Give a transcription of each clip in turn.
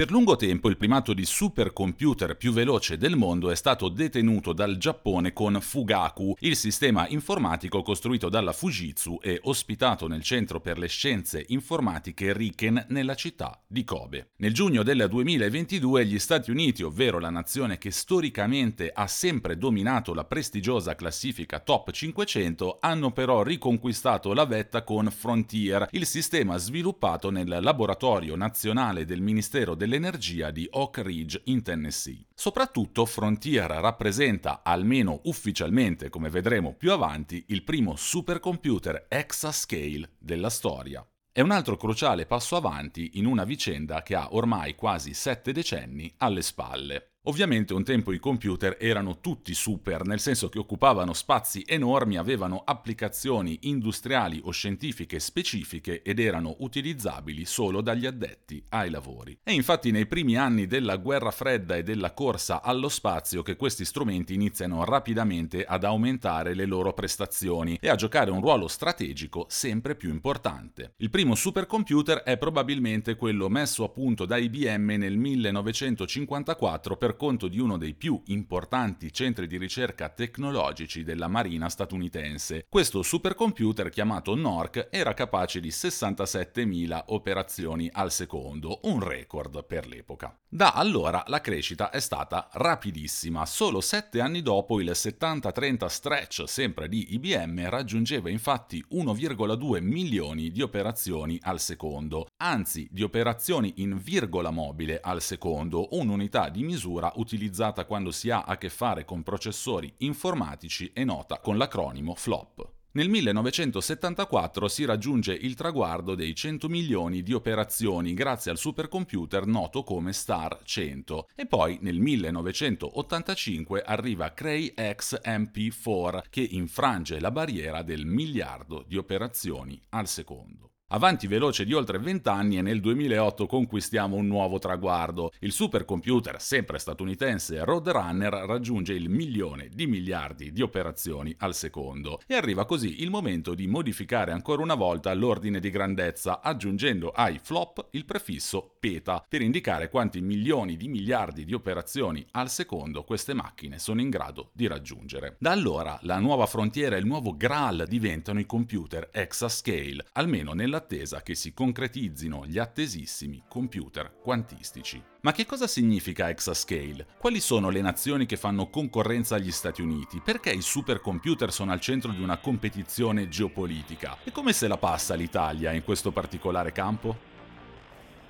Per lungo tempo il primato di supercomputer più veloce del mondo è stato detenuto dal Giappone con Fugaku, il sistema informatico costruito dalla Fujitsu e ospitato nel Centro per le Scienze Informatiche Riken nella città di Kobe. Nel giugno del 2022 gli Stati Uniti, ovvero la nazione che storicamente ha sempre dominato la prestigiosa classifica Top 500, hanno però riconquistato la vetta con Frontier, il sistema sviluppato nel laboratorio nazionale del Ministero dell'Energia di Oak Ridge in Tennessee. Soprattutto Frontier rappresenta, almeno ufficialmente come vedremo più avanti, il primo supercomputer exascale della storia. È un altro cruciale passo avanti in una vicenda che ha ormai quasi sette decenni alle spalle. Ovviamente un tempo i computer erano tutti super, nel senso che occupavano spazi enormi, avevano applicazioni industriali o scientifiche specifiche ed erano utilizzabili solo dagli addetti ai lavori. È infatti nei primi anni della guerra fredda e della corsa allo spazio che questi strumenti iniziano rapidamente ad aumentare le loro prestazioni e a giocare un ruolo strategico sempre più importante. Il primo supercomputer è probabilmente quello messo a punto da IBM nel 1954 per per conto di uno dei più importanti centri di ricerca tecnologici della Marina statunitense. Questo supercomputer chiamato NORC era capace di 67.000 operazioni al secondo, un record per l'epoca. Da allora la crescita è stata rapidissima, solo sette anni dopo il 7030 Stretch, sempre di IBM, raggiungeva infatti 1,2 milioni di operazioni al secondo, anzi di operazioni in virgola mobile al secondo, un'unità di misura struttura utilizzata quando si ha a che fare con processori informatici è nota con l'acronimo FLOP. Nel 1974 si raggiunge il traguardo dei 100 milioni di operazioni grazie al supercomputer noto come Star 100 e poi nel 1985 arriva Cray X MP4 che infrange la barriera del miliardo di operazioni al secondo. Avanti veloce di oltre 20 anni e nel 2008 conquistiamo un nuovo traguardo. Il supercomputer, sempre statunitense, Roadrunner raggiunge il milione di miliardi di operazioni al secondo. E arriva così il momento di modificare ancora una volta l'ordine di grandezza, aggiungendo ai flop il prefisso peta, per indicare quanti milioni di miliardi di operazioni al secondo queste macchine sono in grado di raggiungere. Da allora la nuova frontiera e il nuovo Graal diventano i computer exascale, almeno nella nell'attesa che si concretizzino gli attesissimi computer quantistici. Ma che cosa significa exascale? Quali sono le nazioni che fanno concorrenza agli Stati Uniti? Perché i supercomputer sono al centro di una competizione geopolitica? E come se la passa l'Italia in questo particolare campo?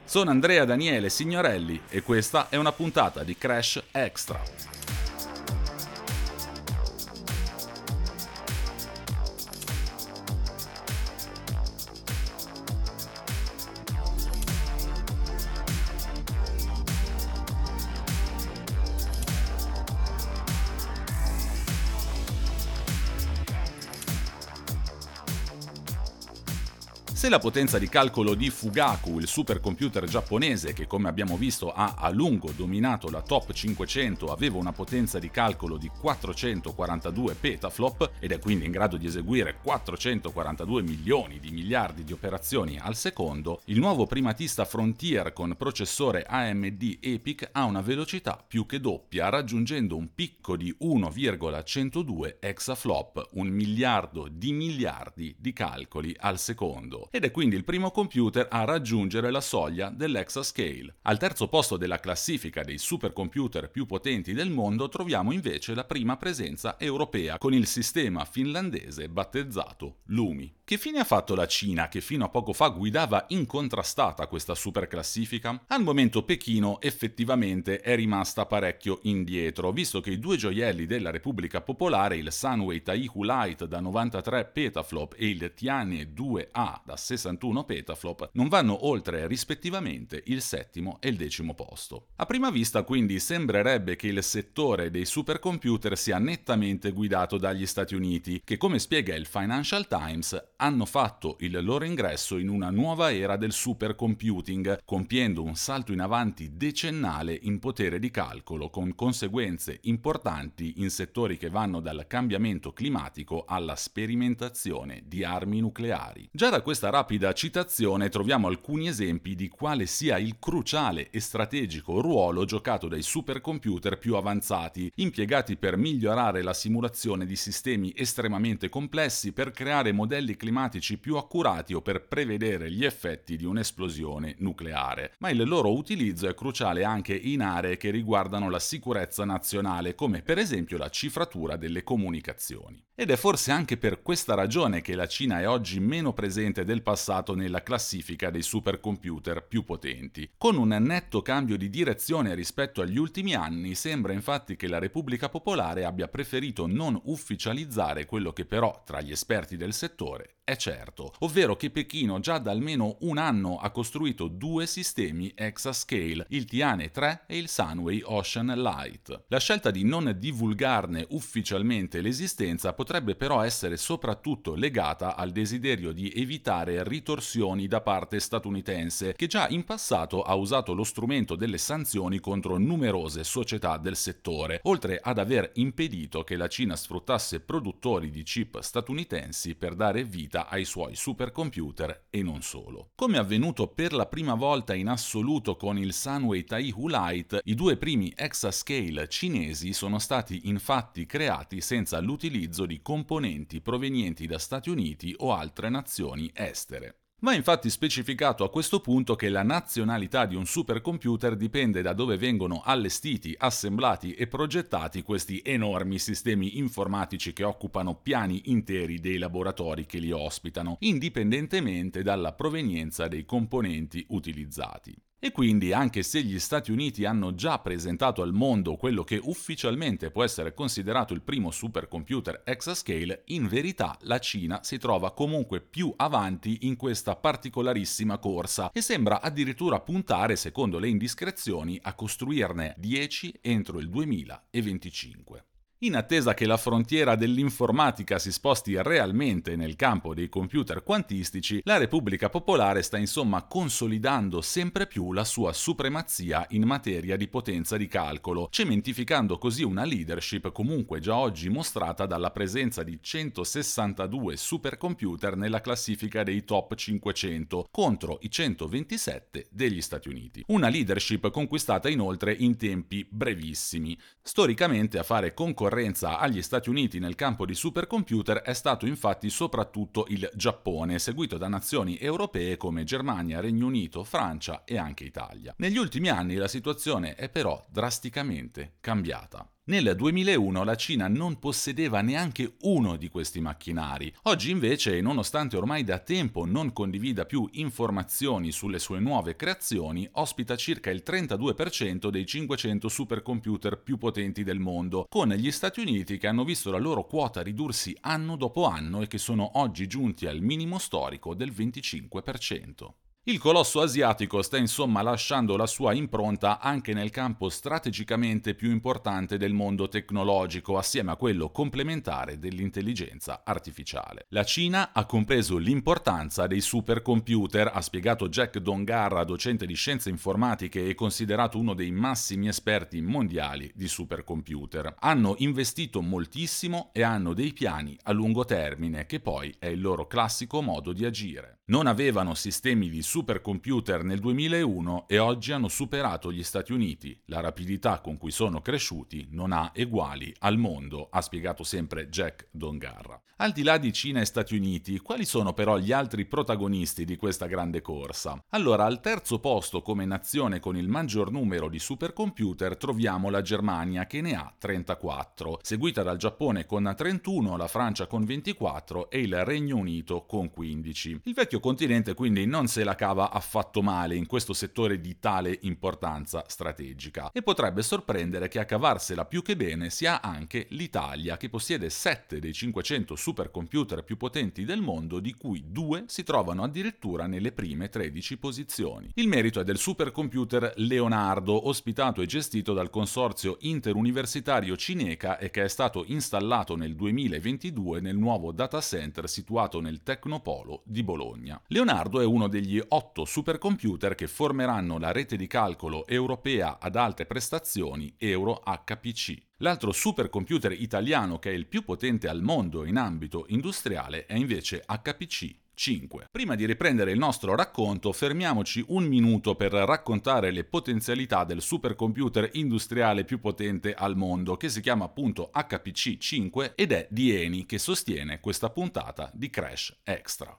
Sono Andrea Daniele Signorelli e questa è una puntata di Crash Extra. La potenza di calcolo di Fugaku, il supercomputer giapponese che come abbiamo visto ha a lungo dominato la top 500, aveva una potenza di calcolo di 442 petaflop ed è quindi in grado di eseguire 442 milioni di miliardi di operazioni al secondo, il nuovo primatista Frontier con processore AMD EPIC ha una velocità più che doppia, raggiungendo un picco di 1,102 exaflop, un miliardo di miliardi di calcoli al secondo ed è quindi il primo computer a raggiungere la soglia dell'exascale. Al terzo posto della classifica dei supercomputer più potenti del mondo troviamo invece la prima presenza europea con il sistema finlandese battezzato Lumi. Che fine ha fatto la Cina che fino a poco fa guidava incontrastata questa superclassifica? Al momento Pechino effettivamente è rimasta parecchio indietro, visto che i due gioielli della Repubblica Popolare, il Sunway Taihu Lite da 93 petaflop e il Tiane 2A da 61 petaflop, non vanno oltre rispettivamente il settimo e il decimo posto. A prima vista quindi sembrerebbe che il settore dei supercomputer sia nettamente guidato dagli Stati Uniti, che come spiega il Financial Times hanno fatto il loro ingresso in una nuova era del supercomputing, compiendo un salto in avanti decennale in potere di calcolo con conseguenze importanti in settori che vanno dal cambiamento climatico alla sperimentazione di armi nucleari. Già da questa rapida citazione troviamo alcuni esempi di quale sia il cruciale e strategico ruolo giocato dai supercomputer più avanzati, impiegati per migliorare la simulazione di sistemi estremamente complessi per creare modelli climatici più accurati o per prevedere gli effetti di un'esplosione nucleare. Ma il loro utilizzo è cruciale anche in aree che riguardano la sicurezza nazionale, come per esempio la cifratura delle comunicazioni. Ed è forse anche per questa ragione che la Cina è oggi meno presente del passato nella classifica dei supercomputer più potenti. Con un netto cambio di direzione rispetto agli ultimi anni, sembra infatti che la Repubblica Popolare abbia preferito non ufficializzare quello che però tra gli esperti del settore è certo, ovvero che Pechino già da almeno un anno ha costruito due sistemi exascale, il Tiane 3 e il Sunway Ocean Light. La scelta di non divulgarne ufficialmente l'esistenza potrebbe però essere soprattutto legata al desiderio di evitare ritorsioni da parte statunitense, che già in passato ha usato lo strumento delle sanzioni contro numerose società del settore, oltre ad aver impedito che la Cina sfruttasse produttori di chip statunitensi per dare vita ai suoi supercomputer e non solo. Come avvenuto per la prima volta in assoluto con il Sunway Taihu Lite, i due primi exascale cinesi sono stati infatti creati senza l'utilizzo di componenti provenienti da Stati Uniti o altre nazioni estere. Va infatti specificato a questo punto che la nazionalità di un supercomputer dipende da dove vengono allestiti, assemblati e progettati questi enormi sistemi informatici che occupano piani interi dei laboratori che li ospitano, indipendentemente dalla provenienza dei componenti utilizzati. E quindi, anche se gli Stati Uniti hanno già presentato al mondo quello che ufficialmente può essere considerato il primo supercomputer exascale, in verità la Cina si trova comunque più avanti in questa particolarissima corsa e sembra addirittura puntare, secondo le indiscrezioni, a costruirne 10 entro il 2025. In attesa che la frontiera dell'informatica si sposti realmente nel campo dei computer quantistici, la Repubblica Popolare sta insomma consolidando sempre più la sua supremazia in materia di potenza di calcolo, cementificando così una leadership comunque già oggi mostrata dalla presenza di 162 supercomputer nella classifica dei top 500 contro i 127 degli Stati Uniti. Una leadership conquistata inoltre in tempi brevissimi. Storicamente a fare concorrenza concorrenza agli Stati Uniti nel campo di supercomputer è stato infatti soprattutto il Giappone, seguito da nazioni europee come Germania, Regno Unito, Francia e anche Italia. Negli ultimi anni la situazione è però drasticamente cambiata. Nel 2001 la Cina non possedeva neanche uno di questi macchinari. Oggi invece, nonostante ormai da tempo non condivida più informazioni sulle sue nuove creazioni, ospita circa il 32% dei 500 supercomputer più potenti del mondo, con gli Stati Uniti che hanno visto la loro quota ridursi anno dopo anno e che sono oggi giunti al minimo storico del 25%. Il colosso asiatico sta insomma lasciando la sua impronta anche nel campo strategicamente più importante del mondo tecnologico, assieme a quello complementare dell'intelligenza artificiale. La Cina ha compreso l'importanza dei supercomputer, ha spiegato Jack Dongarra, docente di scienze informatiche e considerato uno dei massimi esperti mondiali di supercomputer. Hanno investito moltissimo e hanno dei piani a lungo termine, che poi è il loro classico modo di agire. Non avevano sistemi di supercomputer nel 2001 e oggi hanno superato gli Stati Uniti. La rapidità con cui sono cresciuti non ha eguali al mondo, ha spiegato sempre Jack Dongarra. Al di là di Cina e Stati Uniti, quali sono però gli altri protagonisti di questa grande corsa? Allora, al terzo posto come nazione con il maggior numero di supercomputer troviamo la Germania che ne ha 34, seguita dal Giappone con 31, la Francia con 24 e il Regno Unito con 15. Il vecchio continente quindi non se la cava affatto male in questo settore di tale importanza strategica. E potrebbe sorprendere che a cavarsela più che bene sia anche l'Italia, che possiede 7 dei 500 supercomputer più potenti del mondo, di cui due si trovano addirittura nelle prime 13 posizioni. Il merito è del supercomputer Leonardo, ospitato e gestito dal consorzio interuniversitario Cineca e che è stato installato nel 2022 nel nuovo data center situato nel Tecnopolo di Bologna. Leonardo è uno degli otto supercomputer che formeranno la rete di calcolo europea ad alte prestazioni Euro HPC. L'altro supercomputer italiano che è il più potente al mondo in ambito industriale è invece HPC 5. Prima di riprendere il nostro racconto, fermiamoci un minuto per raccontare le potenzialità del supercomputer industriale più potente al mondo, che si chiama appunto HPC 5 ed è di Eni che sostiene questa puntata di Crash Extra.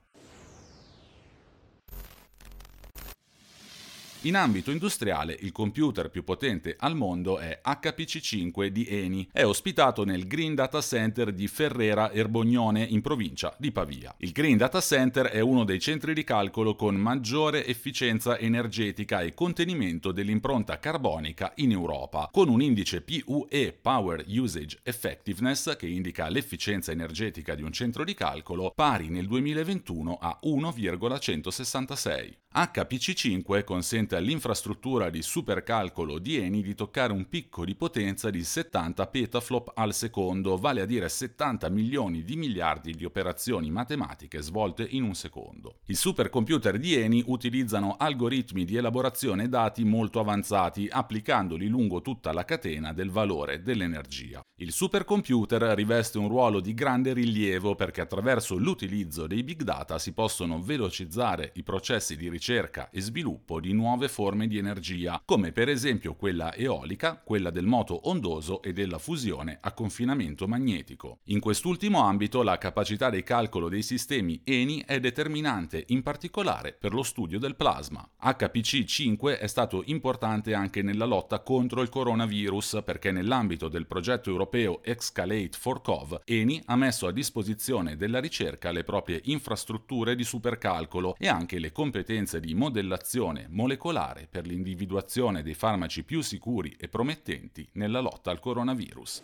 In ambito industriale, il computer più potente al mondo è HPC5 di Eni. È ospitato nel Green Data Center di Ferrera Erbognone in provincia di Pavia. Il Green Data Center è uno dei centri di calcolo con maggiore efficienza energetica e contenimento dell'impronta carbonica in Europa, con un indice PUE Power Usage Effectiveness che indica l'efficienza energetica di un centro di calcolo pari nel 2021 a 1,166. HPC5 consente all'infrastruttura di supercalcolo di Eni di toccare un picco di potenza di 70 petaflop al secondo, vale a dire 70 milioni di miliardi di operazioni matematiche svolte in un secondo. I supercomputer di Eni utilizzano algoritmi di elaborazione dati molto avanzati, applicandoli lungo tutta la catena del valore dell'energia. Il supercomputer riveste un ruolo di grande rilievo perché attraverso l'utilizzo dei big data si possono velocizzare i processi di ricerca e sviluppo di nuove forme di energia, come per esempio quella eolica, quella del moto ondoso e della fusione a confinamento magnetico. In quest'ultimo ambito la capacità di calcolo dei sistemi ENI è determinante, in particolare per lo studio del plasma. HPC5 è stato importante anche nella lotta contro il coronavirus perché nell'ambito del progetto europeo Excalate for Cov, ENI ha messo a disposizione della ricerca le proprie infrastrutture di supercalcolo e anche le competenze di modellazione molecolare per l'individuazione dei farmaci più sicuri e promettenti nella lotta al coronavirus.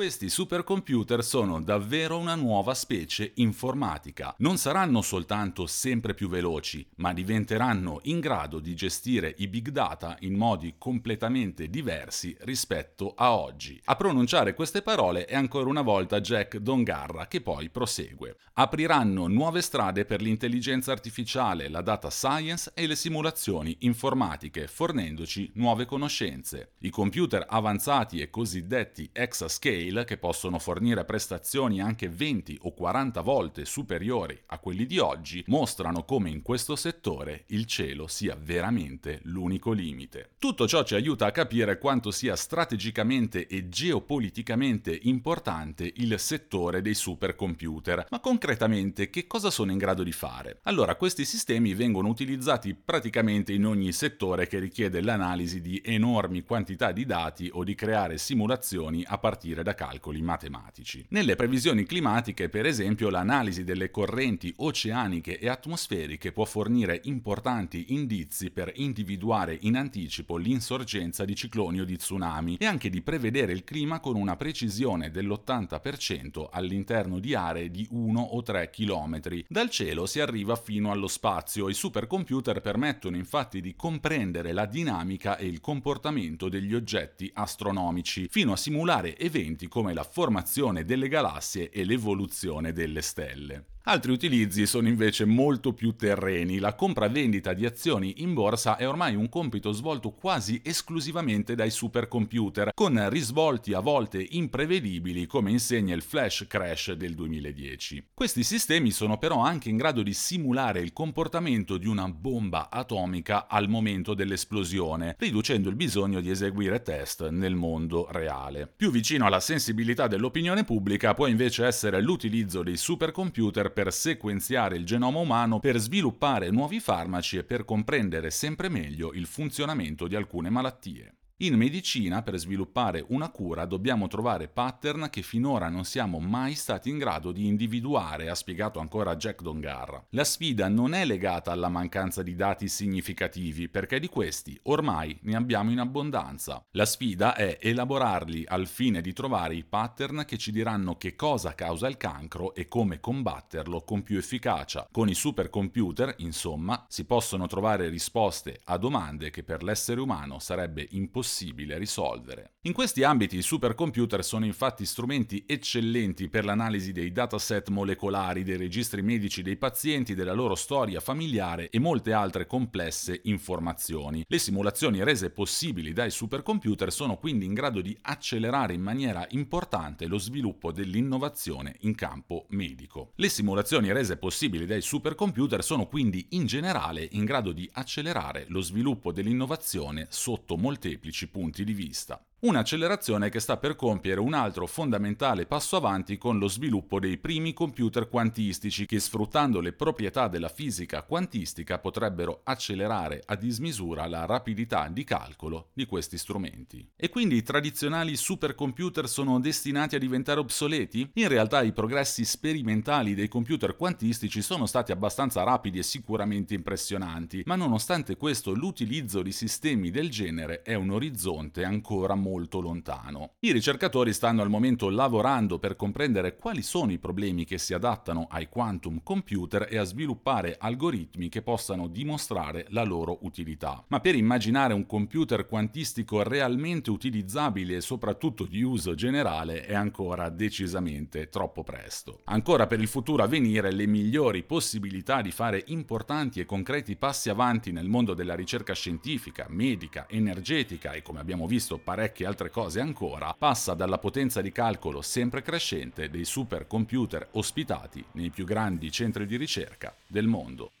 Questi supercomputer sono davvero una nuova specie informatica. Non saranno soltanto sempre più veloci, ma diventeranno in grado di gestire i big data in modi completamente diversi rispetto a oggi. A pronunciare queste parole è ancora una volta Jack Dongarra, che poi prosegue. Apriranno nuove strade per l'intelligenza artificiale, la data science e le simulazioni informatiche, fornendoci nuove conoscenze. I computer avanzati e cosiddetti exascale retail che possono fornire prestazioni anche 20 o 40 volte superiori a quelli di oggi mostrano come in questo settore il cielo sia veramente l'unico limite. Tutto ciò ci aiuta a capire quanto sia strategicamente e geopoliticamente importante il settore dei supercomputer, ma concretamente che cosa sono in grado di fare? Allora, questi sistemi vengono utilizzati praticamente in ogni settore che richiede l'analisi di enormi quantità di dati o di creare simulazioni a partire da calcoli matematici. Nelle previsioni climatiche, per esempio, l'analisi delle correnti oceaniche e atmosferiche può fornire importanti indizi per individuare in anticipo l'insorgenza di cicloni o di tsunami e anche di prevedere il clima con una precisione dell'80% all'interno di aree di 1 o 3 km. Dal cielo si arriva fino allo spazio. I supercomputer permettono infatti di comprendere la dinamica e il comportamento degli oggetti astronomici, fino a simulare eventi come la formazione delle galassie e l'evoluzione delle stelle. Altri utilizzi sono invece molto più terreni. La compravendita di azioni in borsa è ormai un compito svolto quasi esclusivamente dai supercomputer, con risvolti a volte imprevedibili come insegna il flash crash del 2010. Questi sistemi sono però anche in grado di simulare il comportamento di una bomba atomica al momento dell'esplosione, riducendo il bisogno di eseguire test nel mondo reale. Più vicino alla sensibilità dell'opinione pubblica può invece essere l'utilizzo dei supercomputer per sequenziare il genoma umano, per sviluppare nuovi farmaci e per comprendere sempre meglio il funzionamento di alcune malattie. In medicina, per sviluppare una cura, dobbiamo trovare pattern che finora non siamo mai stati in grado di individuare, ha spiegato ancora Jack Dongar. La sfida non è legata alla mancanza di dati significativi, perché di questi ormai ne abbiamo in abbondanza. La sfida è elaborarli al fine di trovare i pattern che ci diranno che cosa causa il cancro e come combatterlo con più efficacia. Con i supercomputer, insomma, si possono trovare risposte a domande che per l'essere umano sarebbe impossibile possibile risolvere. In questi ambiti i supercomputer sono infatti strumenti eccellenti per l'analisi dei dataset molecolari, dei registri medici dei pazienti, della loro storia familiare e molte altre complesse informazioni. Le simulazioni rese possibili dai supercomputer sono quindi in grado di accelerare in maniera importante lo sviluppo dell'innovazione in campo medico. Le simulazioni rese possibili dai supercomputer sono quindi in generale in grado di accelerare lo sviluppo dell'innovazione sotto molteplici punti di vista. Un'accelerazione che sta per compiere un altro fondamentale passo avanti con lo sviluppo dei primi computer quantistici che sfruttando le proprietà della fisica quantistica potrebbero accelerare a dismisura la rapidità di calcolo di questi strumenti. E quindi i tradizionali supercomputer sono destinati a diventare obsoleti? In realtà i progressi sperimentali dei computer quantistici sono stati abbastanza rapidi e sicuramente impressionanti, ma nonostante questo l'utilizzo di sistemi del genere è un orizzonte ancora molto molto lontano. I ricercatori stanno al momento lavorando per comprendere quali sono i problemi che si adattano ai quantum computer e a sviluppare algoritmi che possano dimostrare la loro utilità. Ma per immaginare un computer quantistico realmente utilizzabile e soprattutto di uso generale è ancora decisamente troppo presto. Ancora per il futuro a venire le migliori possibilità di fare importanti e concreti passi avanti nel mondo della ricerca scientifica, medica, energetica e come abbiamo visto parecchi parecchie altre cose ancora, passa dalla potenza di calcolo sempre crescente dei supercomputer ospitati nei più grandi centri di ricerca del mondo.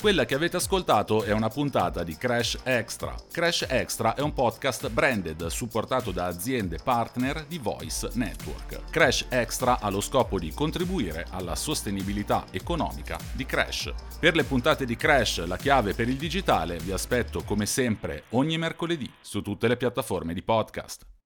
Quella che avete ascoltato è una puntata di Crash Extra. Crash Extra è un podcast branded supportato da aziende partner di Voice Network. Crash Extra ha lo scopo di contribuire alla sostenibilità economica di Crash. Per le puntate di Crash, la chiave per il digitale, vi aspetto come sempre ogni mercoledì su tutte le piattaforme di podcast.